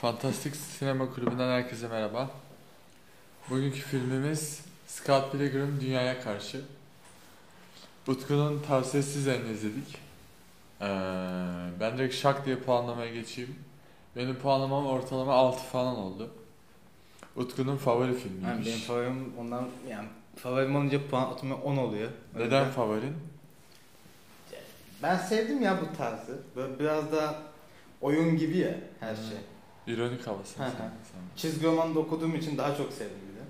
Fantastik Sinema Kulübü'nden herkese merhaba. Bugünkü filmimiz Scott Pilgrim Dünyaya Karşı. Utku'nun tavsiyesi üzerine izledik. Ee, ben direkt şak diye puanlamaya geçeyim. Benim puanlamam ortalama 6 falan oldu. Utku'nun favori filmiymiş. Yani benim favorim ondan yani favorim olunca puan atımı 10 oluyor. O Neden yüzden- favorin? Ben sevdim ya bu tarzı. Böyle biraz da oyun gibi ya her şey. İronik havası. Hı hı. Çizgi roman da okuduğum için daha çok sevdim bir de.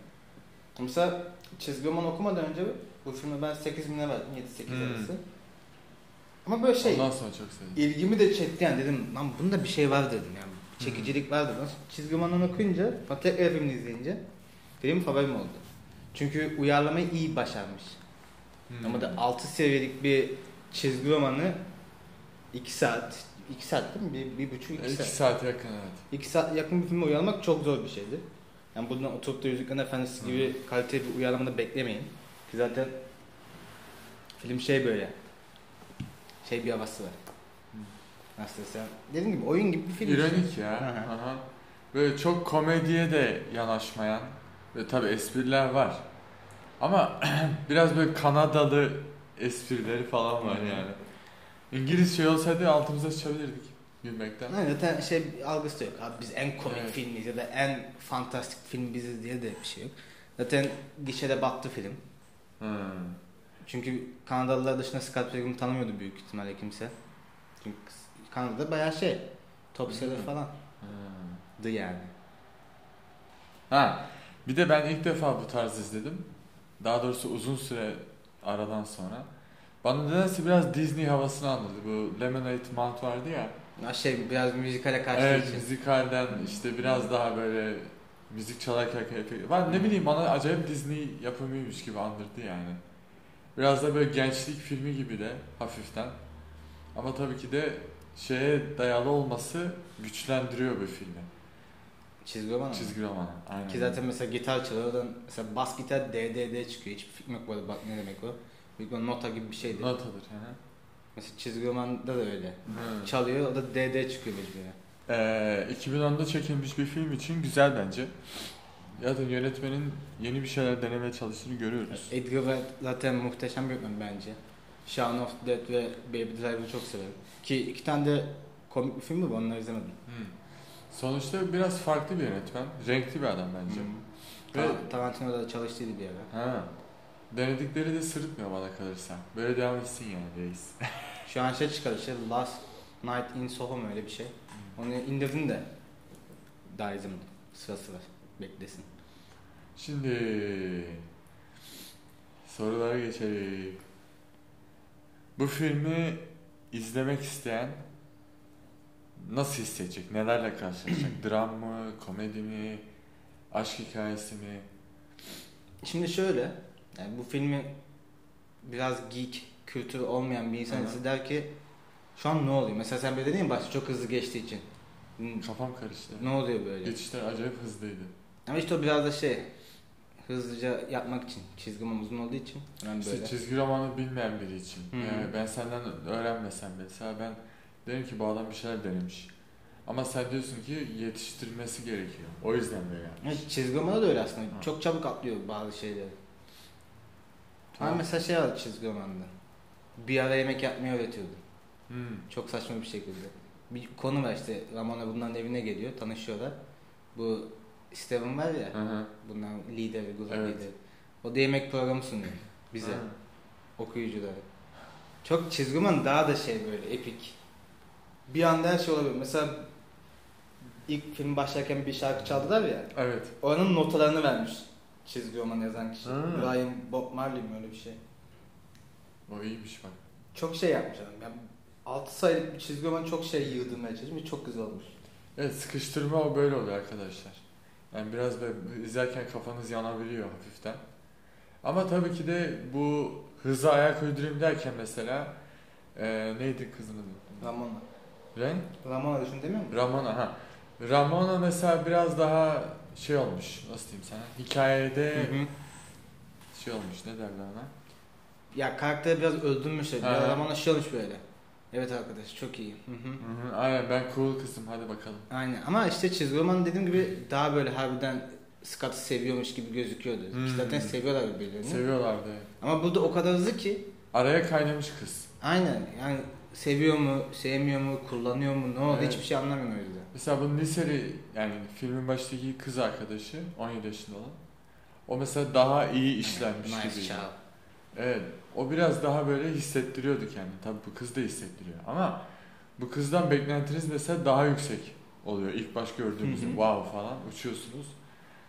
Mesela çizgi roman okumadan önce bu filme ben 8 bine verdim 7-8 Hmm. arası. Ama böyle şey Ondan sonra çok sevdim. ilgimi de çekti yani dedim lan bunda bir şey var dedim yani. Çekicilik var dedim. Çizgi romandan okuyunca bak tekrar filmini izleyince benim favorim oldu. Çünkü uyarlamayı iyi başarmış. Hmm. Ama da 6 seviyelik bir çizgi romanı 2 saat, 2 saat değil mi? Bir, bir buçuk, 2 2 saat. saat yakın evet. 2 saat yakın bir filmi uyarlamak çok zor bir şeydi. Yani bundan oturup da Yüzüklerin Efendisi gibi kaliteli bir uyarlamada beklemeyin. Ki zaten film şey böyle. Şey bir havası var. Nasıl desem. Dediğim gibi oyun gibi bir film. İronik ya. Hı hı. Aha. Böyle çok komediye de yanaşmayan ve tabi espriler var. Ama biraz böyle Kanadalı esprileri falan var Hı hı. yani. İngiliz şey olsaydı altımıza sıçabilirdik gülmekten. Yani zaten şey algısı da yok. Abi biz en komik Evet. filmiyiz ya da en fantastik film biziz diye de bir şey yok. Zaten gişede battı film. Hı. Çünkü Kanadalılar dışında Scott Pilgrim'i tanımıyordu büyük ihtimalle kimse. Çünkü Kanada'da bayağı şey, top seller falan dı yani. Ha, bir de ben ilk defa bu tarz izledim. Daha doğrusu uzun süre aradan sonra. Bana nedense biraz Disney havasını andırdı. Bu Lemonade Mount vardı ya. Şey biraz müzikale kaçtığı Evet, için. müzikalden işte biraz daha böyle müzik çalarken efekt var. Ne bileyim bana acayip Disney yapımıymış gibi andırdı yani. Biraz da böyle gençlik filmi gibi de hafiften. Ama tabii ki de şeye dayalı olması güçlendiriyor bu filmi. Çizgi roman. Çizgi romanı. Aynen. Ki zaten mesela gitar çalıyor mesela bas gitar DDD çıkıyor. Hiçbir fikrim yok böyle bak ne demek o. Büyük bir nota gibi bir şeydi. Notadır. Hı. Mesela çizgi romanda da öyle. Hı. Çalıyor o da DD çıkıyor mecburen. Ee, 2010'da çekilmiş bir film için güzel bence. Zaten yönetmenin yeni bir şeyler denemeye çalıştığını görüyoruz. Edgar Wright zaten muhteşem bir yönetmen bence. Shaun of the Dead ve Baby Driver'ı çok severim. Ki iki tane de komik bir film var onları izlemedim. Hmm. Sonuçta biraz farklı bir yönetmen. Renkli bir adam bence. Ve Ta- Tarantino'da çalıştıydı bir ara. ha, denedikleri de sırıtmıyor bana kalırsa. Böyle devam etsin yani reis. Şu an şey çıkar işte Last Night in Soho mu öyle bir şey. Onu indirdim de daha izlemedim. Sırası var. Beklesin. Şimdi sorulara geçelim. Bu filmi izlemek isteyen nasıl hissedecek? Nelerle karşılaşacak? Dram mı? Komedi mi? Aşk hikayesi mi? Şimdi şöyle. Yani bu filmi biraz geek kültürü olmayan bir insan der ki şu an ne oluyor? Mesela sen böyle dedin ya başta çok hızlı geçtiği için. Hmm, Kafam karıştı. Ne oluyor böyle? Geçişler acayip hızlıydı. Ama işte o biraz da şey hızlıca yapmak için. Çizgi roman uzun olduğu için. Ben İşte böyle. çizgi romanı bilmeyen biri için. Hı hı. Yani ben senden öğrenmesem mesela ben derim ki bu adam bir şeyler denemiş. Ama sen diyorsun ki yetiştirilmesi gerekiyor. O yüzden böyle yapmış. Evet, çizgi romanda da öyle aslında. Ha. Çok çabuk atlıyor bazı şeyleri. Ama mesela şey var çizgi romanda. Bir ara yemek yapmayı öğretiyordu. Hmm. Çok saçma bir şekilde. Bir konu var işte Ramona bunların evine geliyor, tanışıyorlar. Bu Steven var ya, Hı hı. bunların lideri, grup Evet. lideri. O da yemek programı sunuyor bize, Ha. okuyuculara. Çok çizgi roman daha da şey böyle epik. Bir anda her şey olabilir. Mesela ilk film başlarken bir şarkı çaldılar ya. Evet. Oranın notalarını vermiş çizgi roman yazan kişi. Ha. Brian Bob Marley mi öyle bir şey. O iyiymiş bak. Çok şey yapmış adam. Yani 6 sayılık bir çizgi roman çok şey yığdırmaya çalışmış. Çok güzel olmuş. Evet sıkıştırma o böyle oluyor arkadaşlar. Yani biraz böyle izlerken kafanız yanabiliyor hafiften. Ama tabii ki de bu hıza ayak uydurayım derken mesela e, neydi kızın adı? Ramona. Ren? Ramona düşün demiyor musun? Ramona ha. Ramona mesela biraz daha şey olmuş. Nasıl diyeyim sana? Hikayede Hı hı. şey olmuş. Ne derler ona? Ya karakteri biraz öldürmüşler. Ha. Biraz Ramona şey olmuş böyle. Evet arkadaş çok iyi. Hı hı. Hı hı, Aynen ben cool kızım hadi bakalım. Aynen ama işte çizgi roman dediğim gibi daha böyle harbiden Scott'ı seviyormuş gibi gözüküyordu. Hmm. İşte Zaten seviyorlar birbirlerini. Seviyorlardı. ama burada o kadar hızlı ki Araya kaynamış kız. aynen yani seviyor mu, sevmiyor mu, kullanıyor mu, ne oldu Evet. hiçbir şey anlamıyorum o yüzden. Mesela bunun liseli yani filmin baştaki kız arkadaşı 17 yaşında olan. O mesela daha iyi işlenmiş nice gibi. child. Evet. O biraz daha böyle hissettiriyordu kendini. Tabii bu kız da hissettiriyor. Ama bu kızdan beklentiniz mesela daha yüksek oluyor. İlk baş gördüğümüzde wow falan uçuyorsunuz.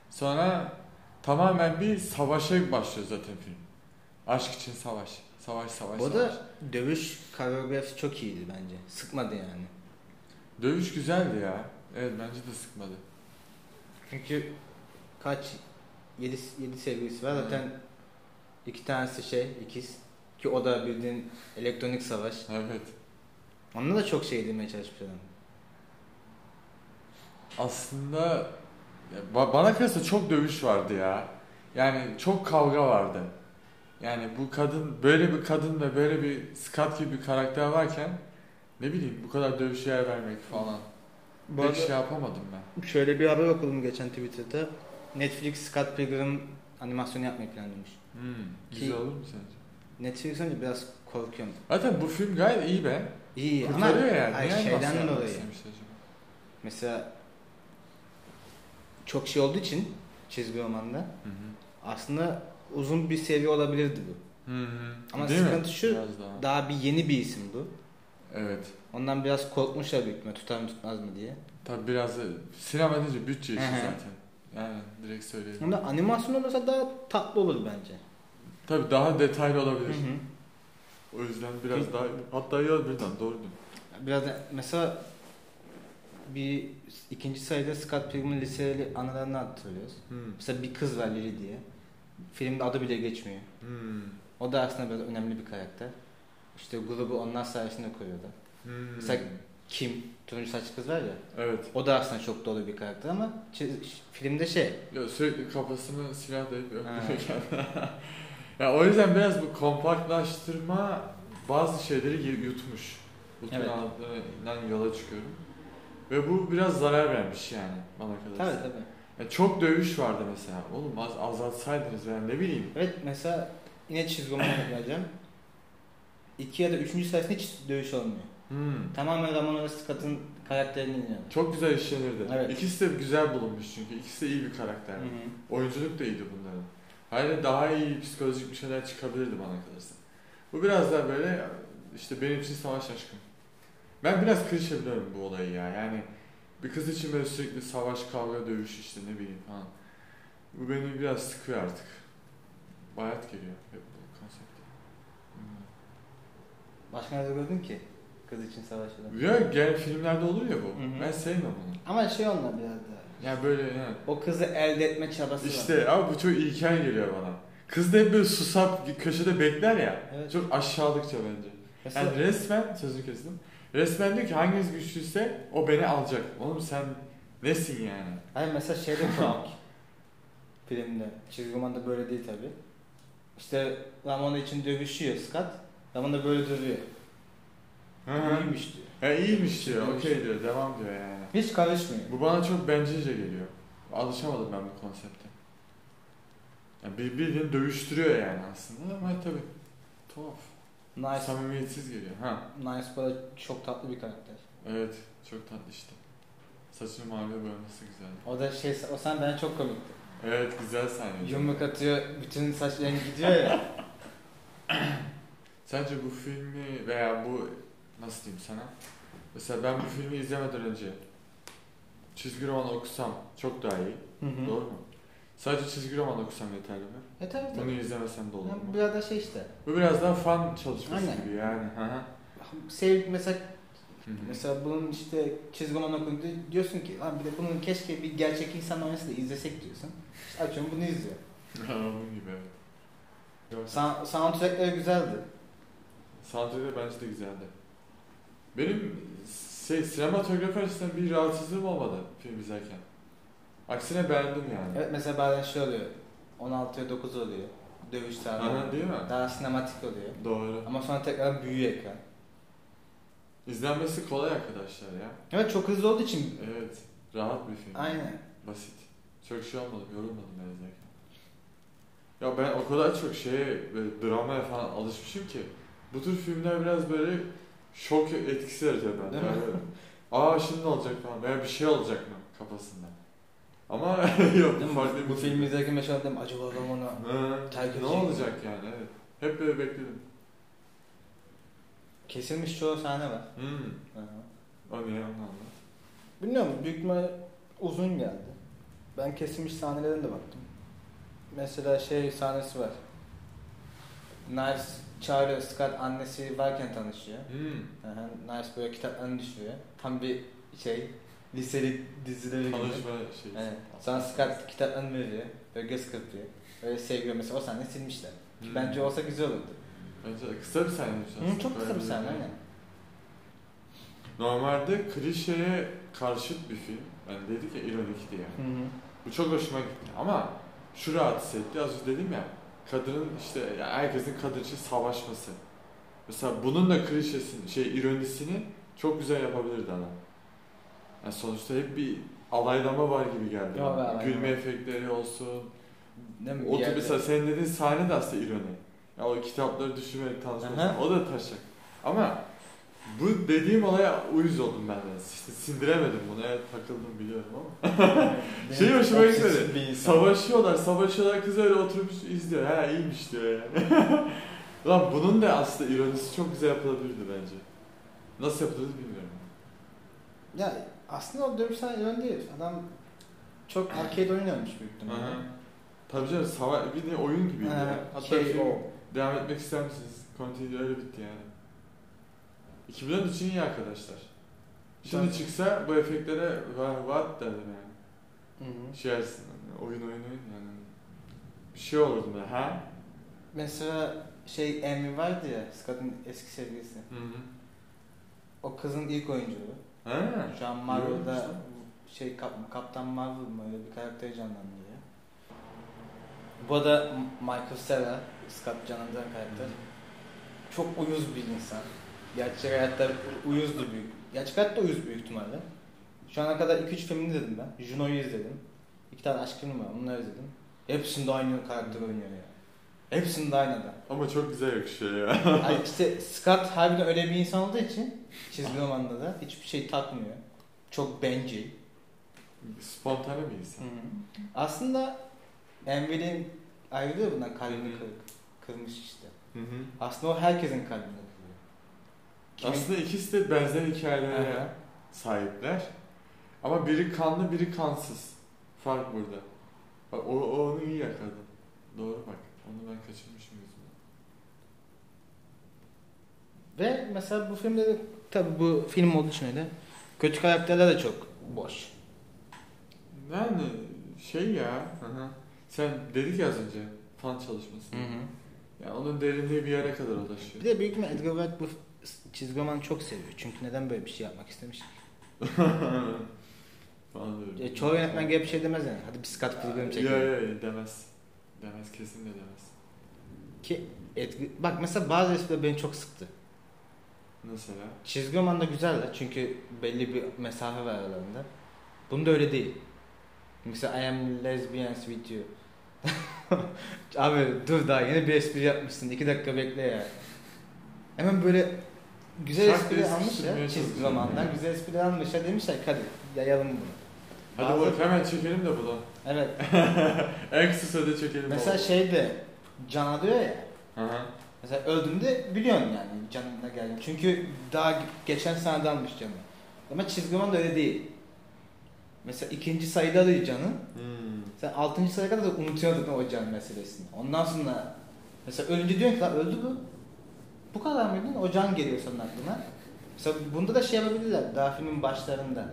Sonra tamamen bir savaşa başlıyor zaten film. Aşk için savaş. Savaş savaş savaş. da dövüş koreografisi çok iyiydi bence. Sıkmadı yani. Dövüş güzeldi ya. Evet bence de sıkmadı. Çünkü kaç 7 7 sevgilisi var zaten iki tanesi şey ikiz ki o da bildiğin elektronik savaş. Evet. Onda da çok şey demeye çalışmış adam. Aslında bana kalırsa çok dövüş vardı ya. Yani çok kavga vardı. Yani bu kadın böyle bir kadın ve böyle bir Scott gibi bir karakter varken ne bileyim bu kadar dövüşe yer vermek falan. Bu Pek şey yapamadım ben. şöyle bir haber okudum geçen Twitter'da. Netflix Scott Pilgrim animasyonu yapmayı planlamış. Hmm, güzel Ki- olur mu sence? Netflix önce biraz korkuyorum. Zaten bu film gayet iyi be. İyi ama Kurtarıyor yani. ay, şeyden dolayı. Mesela çok şey olduğu için çizgi romanda Hı hı. Aslında uzun bir seviye olabilirdi bu. Hı hı. Ama Değil mi? sıkıntı şu, Biraz daha. Daha bir yeni bir isim bu. Evet. Ondan biraz korkmuşlar büyük ihtimalle tutar mı tutmaz mı diye. Tabi biraz da sinema deyince bütçe işi Hı hı. zaten. Yani direkt söyleyelim. Onda animasyon olursa daha tatlı olur bence. Tabi daha detaylı olabilir. Hı hı. O yüzden biraz daha hatta ya birden doğru diyorsun. Biraz da mesela bir ikinci sayıda Scott Pilgrim'in liseli anılarını hatırlıyoruz. Hmm. Mesela bir kız var Lily diye. Filmde adı bile geçmiyor. Hmm. O da aslında biraz önemli bir karakter. İşte grubu onlar sayesinde kuruyordu. Hmm. Mesela Kim, turuncu saçlı kız var ya. Evet. O da aslında çok dolu bir karakter ama filmde şey. Ya sürekli kafasını silah dayayıp öpüyor Ha. kendine. ya o yüzden biraz bu kompaktlaştırma bazı şeyleri yutmuş. Bu Evet. yola çıkıyorum. Ve bu biraz zarar vermiş yani bana kalırsa. Tabii tabii. Ya çok dövüş vardı mesela. Oğlum az azaltsaydınız yani ne bileyim. Evet mesela yine çizgi romana geleceğim. İki ya da üçüncü sayısında hiç dövüş olmuyor. Hmm. Tamamen Ramon ve Scott'ın karakterini iniyorlar. Çok güzel işlenirdi. Evet. İkisi de güzel bulunmuş çünkü. İkisi de iyi bir karakter. Oyunculuk da iyiydi bunların. Hayır daha iyi psikolojik bir şeyler çıkabilirdi bana kalırsa. Bu biraz daha böyle işte benim için savaş aşkım. Ben biraz klişe biliyorum bu olayı ya. Yani bir kız için böyle sürekli savaş, kavga, dövüş işte ne bileyim falan. Bu beni biraz sıkıyor artık. Bayat geliyor hep bu konsept. Hmm. Başka nerede gördün ki? Kız için savaşıyorlar. Ya gel filmlerde olur ya bu. Hı hı. Ben sevmem onu. Ama şey onlar biraz daha. Yani böyle yani. O kızı elde etme çabası var. İşte abi bu çok ilkel geliyor bana. Kız da hep böyle susap köşede bekler ya. Evet. Çok aşağılıkça bence. Mesela, Yani resmen, sözünü kestim. Resmen diyor ki hanginiz güçlüyse o beni alacak. Oğlum sen nesin yani? Hayır mesela şeyde Frank filmde. Çizgi romanda böyle değil tabi. İşte Ramona için dövüşüyor Scott. Ramona böyle duruyor. Hı hı. İyiymiş diyor. Ha iyiymiş diyor, okey diyor, devam diyor yani. Hiç karışmıyor. Bu bana çok bencilce geliyor. Alışamadım ben bu konsepte. Yani bir bildiğin dövüştürüyor yani aslında ama tabii tuhaf. Nice. Samimiyetsiz geliyor. Ha. Nice bu da çok tatlı bir karakter. Evet, çok tatlı işte. Saçını mavi boyaması güzel. O da şey, o sen bana çok komikti. Evet, güzel sahne. Yumruk atıyor, bütün saç rengi gidiyor ya. Sence bu filmi veya bu nasıl diyeyim sana? Mesela ben bu filmi izlemeden önce çizgi roman okusam çok daha iyi. Hı Doğru mu? Sadece çizgi roman okusam yeterli mi? E tabii Bunu tabii. izlemesem de olur mu? biraz da şey işte. Bu biraz daha fan çalışması Aynen. gibi yani. Sev mesela Hı hı. mesela bunun işte çizgi roman okundu diyorsun ki lan bir de bunun keşke bir gerçek insan oynasa da izlesek diyorsun. İşte açıyorum bunu izliyor. Onun gibi evet. Sound, soundtrackleri güzeldi. Soundtrack de bence de güzeldi. Benim şey, sinematografi açısından bir rahatsızlığım olmadı film izlerken. Aksine beğendim yani. Evet mesela bazen şey oluyor. 16'ya 9 oluyor. Dövüş sahneleri. Değil mi? Daha sinematik oluyor. Doğru. Ama sonra tekrar büyüyor ekran. İzlenmesi kolay arkadaşlar ya. Evet çok hızlı olduğu için. Evet. Rahat bir film. Aynen. Basit. Çok şey olmadım, yorulmadım ben izlerken. Ya ben o kadar çok şeye, dramaya falan alışmışım ki bu tür filmler biraz böyle şok etkisi yaratıyor bende. Aa şimdi ne olacak falan veya bir şey olacak mı kafasında. Ama yok Değil mi? farklı Bu, bir bu filmi izlerken mesela dedim acaba adam ona Ha, terk ne edecek olacak yani evet. Hep böyle bekledim. kesilmiş çoğu sahne var. Hmm. Aha. O niye onu anlat. Bilmiyorum büyük ihtimalle uzun geldi. Ben kesilmiş sahnelerine de baktım. Mesela şey sahnesi var. Niles çağırıyor Scott annesi varken tanışıyor. Hmm. Aha, Niles böyle kitaplarını düşürüyor. Tam bir şey liseli dizileri gibi. Tanışma şey. Evet. Sonra Scott kitaplarını veriyor. Böyle göz kırpıyor. Böyle sevgili mesela o sahne silmişler. Hmm. Bence olsa güzel olurdu. Bence kısa bir aslında. Hı, çok kısa bir sahne aynen. Normalde klişeye karşıt bir film. Yani dedik ya ironik diye. Hı hı. Bu çok hoşuma gitti. Ama şu rahatsız etti. Az önce dedim ya. Kadının işte herkesin kadın için savaşması. Mesela bunun da klişesini, şey ironisini çok güzel yapabilirdi adam. Yani sonuçta hep bir alaylama var gibi geldi. Bana. alaylama. Gülme efektleri olsun. Değil mi? O tür mesela senin dediğin sahne de aslında ironi. Ya o kitapları düşünmek tanışması. Aha. O da taşak. Ama bu dediğim olaya uyuz oldum ben de. İşte sindiremedim bunu. Evet takıldım biliyorum ama. Şey hoşuma gitmedi. Savaşıyorlar, savaşıyorlar kız öyle oturup izliyor. Ha iyiymiş diyor yani. Lan bunun da aslında ironisi çok güzel yapılabilirdi bence. Nasıl yapılırdı bilmiyorum. Ya aslında o dövüş sahne iron değil. Adam çok arcade oyun oynamış büyük ihtimalle. Tabii canım savaş bir de oyun gibiydi Ha, ya. Hatta şey film o. devam etmek ister misiniz? Continue öyle bitti yani. 2013 için iyi arkadaşlar. Şimdi Ben- çıksa bu efektlere var what derdim yani. Hı hı. Şey hani oyun oyun oyun yani. Bir şey olurdu böyle ha? Mesela şey Amy vardı ya Scott'ın eski sevgilisi. Hı hı. O kızın ilk oyunculuğu. Ha. Şu an Marvel'da şey Kap- Kaptan Marvel mı öyle bir karakteri canlandırıyor. Bu da Michael Cera, Scott canlandıran karakter. Çok uyuz bir insan. Gerçek hayatta uyuzdu büyük. Gerçek hayatta uyuz büyük ihtimalle. Şu ana kadar 2-3 filmini izledim ben. Juno'yu izledim. İki tane aşk filmi var, onları izledim. Hepsinde aynı karakter oynuyor ya. Hepsinde aynı adam. Ama çok güzel yakışıyor ya. Ay işte Scott harbiden öyle bir insan olduğu için çizgi romanda da hiçbir şey takmıyor. Çok bencil. Spontane bir insan. Aslında Enver'in ayrılıyor bundan kalbini Hı hı. kırık. Kırmış işte. Hı hı. Aslında o herkesin kalbini kırıyor. Kimin- Aslında ikisi de benzer hikayelere Aha. sahipler. Ama biri kanlı, biri kansız. Fark burada. Bak o, onu iyi yakaladı. Doğru bak. Onu ben kaçırmışım yüzümden. Ve mesela bu filmde de tabi bu film olduğu için öyle. Kötü karakterler de çok boş. Yani şey ya. Hı hı. Sen dedik ya az önce fan çalışması. Yani onun derinliği bir yere kadar ulaşıyor. Bir de büyük bir Edgar Wright bu çizgi romanı çok seviyor. Çünkü neden böyle bir şey yapmak istemiş? ki? Falan diyorum. Ya, çoğu yönetmen gelip bir şey demez yani. Hadi bir Scott Pilgrim çekelim. ya ya demez. Demez kesin de demez. Ki Edgar... Bak mesela bazı espriler beni çok sıktı. Mesela. Çizgi roman da güzel de çünkü belli bir mesafe var aralarında. Bunda öyle değil. Mesela I am lesbian with you. Abi dur daha yeni bir espri yapmışsın. iki dakika bekle ya. Hemen böyle güzel Şarkı espri almış ya çizgi romandan. yani. Güzel espri almış ya demişler hadi yayalım bunu. Hadi bak hemen çekelim de bunu. Evet. en kısa sürede çekelim. Mesela şeyde can alıyor ya. Hı hı. Mesela öldüğünde biliyorsun yani canına geldi. Çünkü daha geçen senede almış canı. Ama çizgi roman da öyle değil. Mesela ikinci sayıda alıyor canı. Hmm. Sen altıncı sayıya kadar da unutuyordun o can meselesini. Ondan sonra mesela ölünce diyorsun ki lan öldü bu. Bu kadar mıydın? O can geliyor senin aklına. Mesela bunda da şey yapabilirler daha filmin başlarında.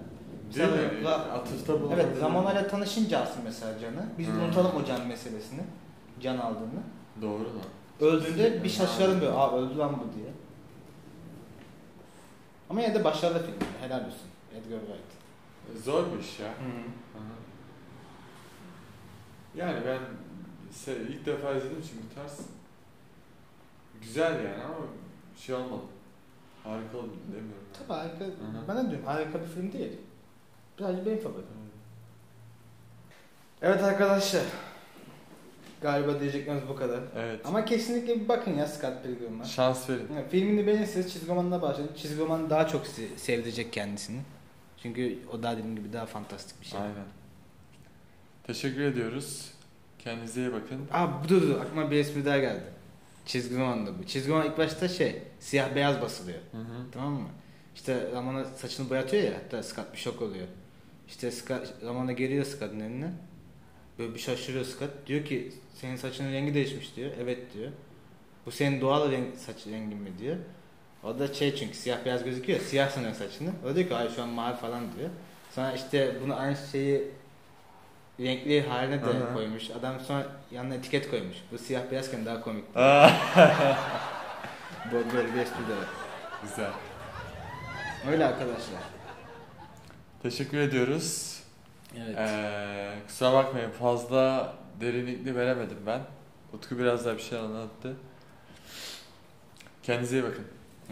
Değil mi? Ra- Atıfta bulunabilir. Evet Ramona'yla tanışınca alsın mesela canı. Biz Hmm. unutalım o can meselesini. Can aldığını. Doğru lan. Öldüğünde bir şaşıralım böyle. Aa öldü lan bu diye. Ama yine de başarılı film. Helal olsun. Edgar Wright. Zor bir iş ya. Hı hı. Yani ben se- ilk defa izlediğim için bu tarz güzel yani ama şey olmadı. Harika oldu demiyorum. ben. Tabii harika. Ben de diyorum harika bir film değil. Sadece benim favorim. Evet arkadaşlar. Galiba diyeceklerimiz bu kadar. Evet. Ama kesinlikle bir bakın ya Scott Pilgrim'a. Şans verin. Yani filmini beğenirseniz çizgi romanına başlayın. Çizgi roman daha çok se- sevdirecek kendisini. Çünkü o daha dediğim gibi daha fantastik bir şey. Aynen. Teşekkür ediyoruz. Kendinize iyi bakın. Aa dur dur aklıma bir espri daha geldi. Çizgi romanda bu. Çizgi roman ilk başta şey siyah beyaz basılıyor. Hı hı. Tamam mı? İşte Ramona saçını boyatıyor ya hatta Scott bir şok oluyor. İşte Scott, Ramona geliyor Scott'ın eline. Böyle bir şaşırıyor Scott. Diyor ki senin saçının rengi değişmiş diyor. Evet diyor. Bu senin doğal renk, saç rengin mi diyor. O da şey çünkü siyah beyaz gözüküyor. Siyah sanıyor saçını. O diyor ki hayır şu an mavi falan diyor. Sonra işte bunu aynı şeyi renkli haline de hı. koymuş. Adam sonra yanına etiket koymuş. Bu siyah beyazken daha komik. Bu böyle bir espri de var. Güzel. Öyle arkadaşlar. Teşekkür ediyoruz. Evet. Ee, kusura bakmayın fazla derinlikli veremedim ben. Utku biraz daha bir şey anlattı. Kendinize iyi bakın.